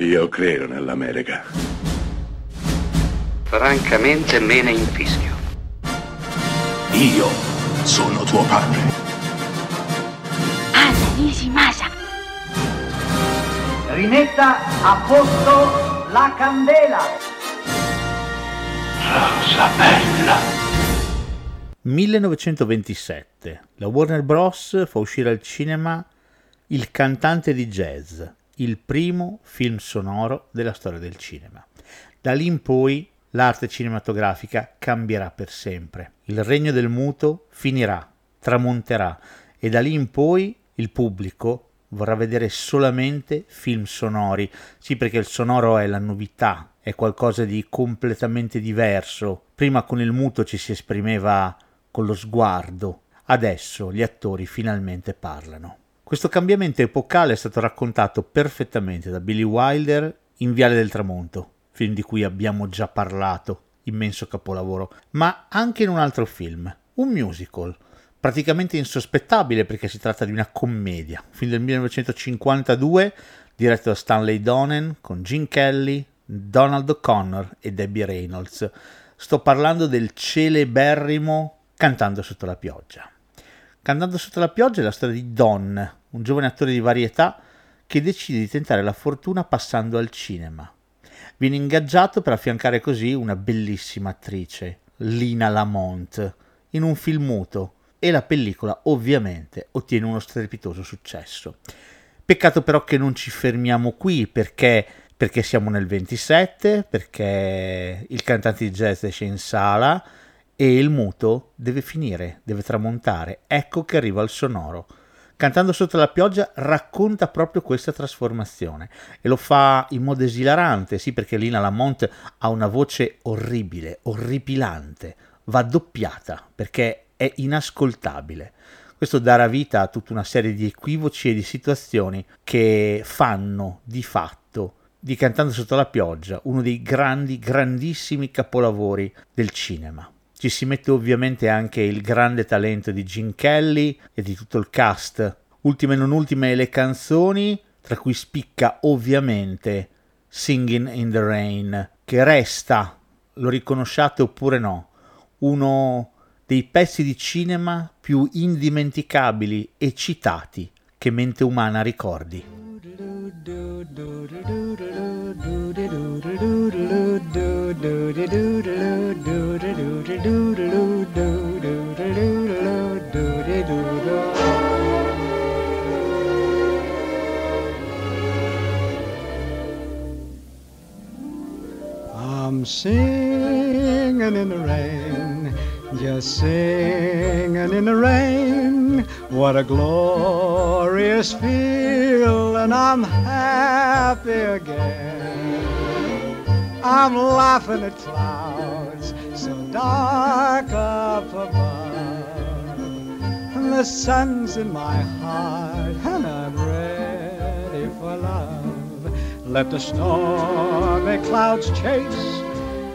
Io credo nell'America. Francamente me ne infischio. Io sono tuo padre. Anna Nishimasa. Rimetta a posto la candela. Rosa bella. 1927. La Warner Bros. fa uscire al cinema Il cantante di jazz, il primo film sonoro della storia del cinema. Da lì in poi l'arte cinematografica cambierà per sempre. Il regno del muto finirà, tramonterà e da lì in poi il pubblico vorrà vedere solamente film sonori. Sì, perché il sonoro è la novità, è qualcosa di completamente diverso. Prima con il muto ci si esprimeva con lo sguardo, adesso gli attori finalmente parlano. Questo cambiamento epocale è stato raccontato perfettamente da Billy Wilder in Viale del Tramonto, film di cui abbiamo già parlato, immenso capolavoro, ma anche in un altro film, un musical, praticamente insospettabile perché si tratta di una commedia, un film del 1952 diretto da Stanley Donen con Gene Kelly, Donald O'Connor e Debbie Reynolds. Sto parlando del celeberrimo Cantando sotto la pioggia. Cantando sotto la pioggia è la storia di Don, un giovane attore di varietà che decide di tentare la fortuna passando al cinema. Viene ingaggiato per affiancare così una bellissima attrice, Lina Lamont, in un film muto e la pellicola ovviamente ottiene uno strepitoso successo. Peccato però che non ci fermiamo qui perché, perché siamo nel 27, perché il cantante di jazz esce in sala e il muto deve finire, deve tramontare. Ecco che arriva il sonoro. Cantando sotto la pioggia racconta proprio questa trasformazione e lo fa in modo esilarante, sì perché Lina Lamont ha una voce orribile, orripilante, va doppiata perché è inascoltabile. Questo darà vita a tutta una serie di equivoci e di situazioni che fanno di fatto di Cantando sotto la pioggia uno dei grandi, grandissimi capolavori del cinema. Ci si mette ovviamente anche il grande talento di Gene Kelly e di tutto il cast. Ultime e non ultime le canzoni, tra cui spicca ovviamente Singing in the Rain, che resta, lo riconosciate oppure no, uno dei pezzi di cinema più indimenticabili e citati che mente umana ricordi. Singing in the rain, just singing in the rain. What a glorious feeling! I'm happy again. I'm laughing at clouds so dark up above. And the sun's in my heart, and I'm ready for love. Let the stormy clouds chase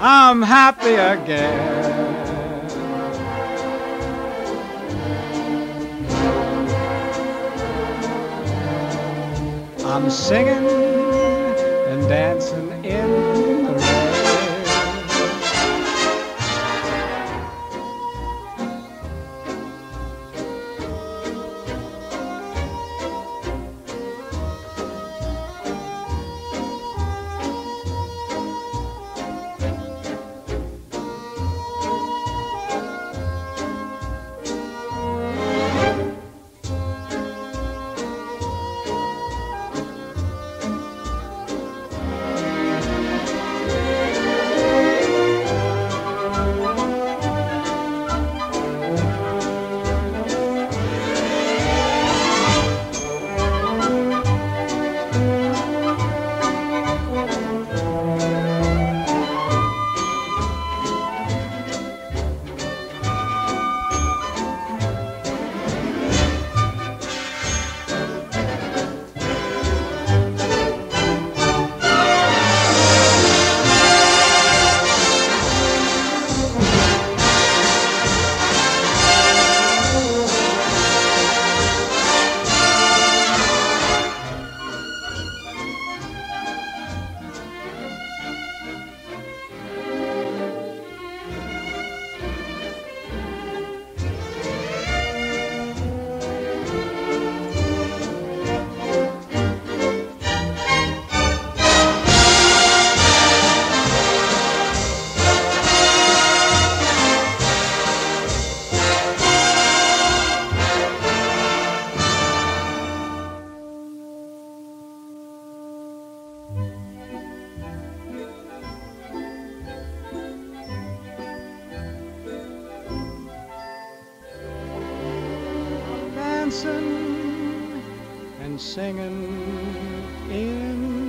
I'm happy again. I'm singing and dancing dancing and singing in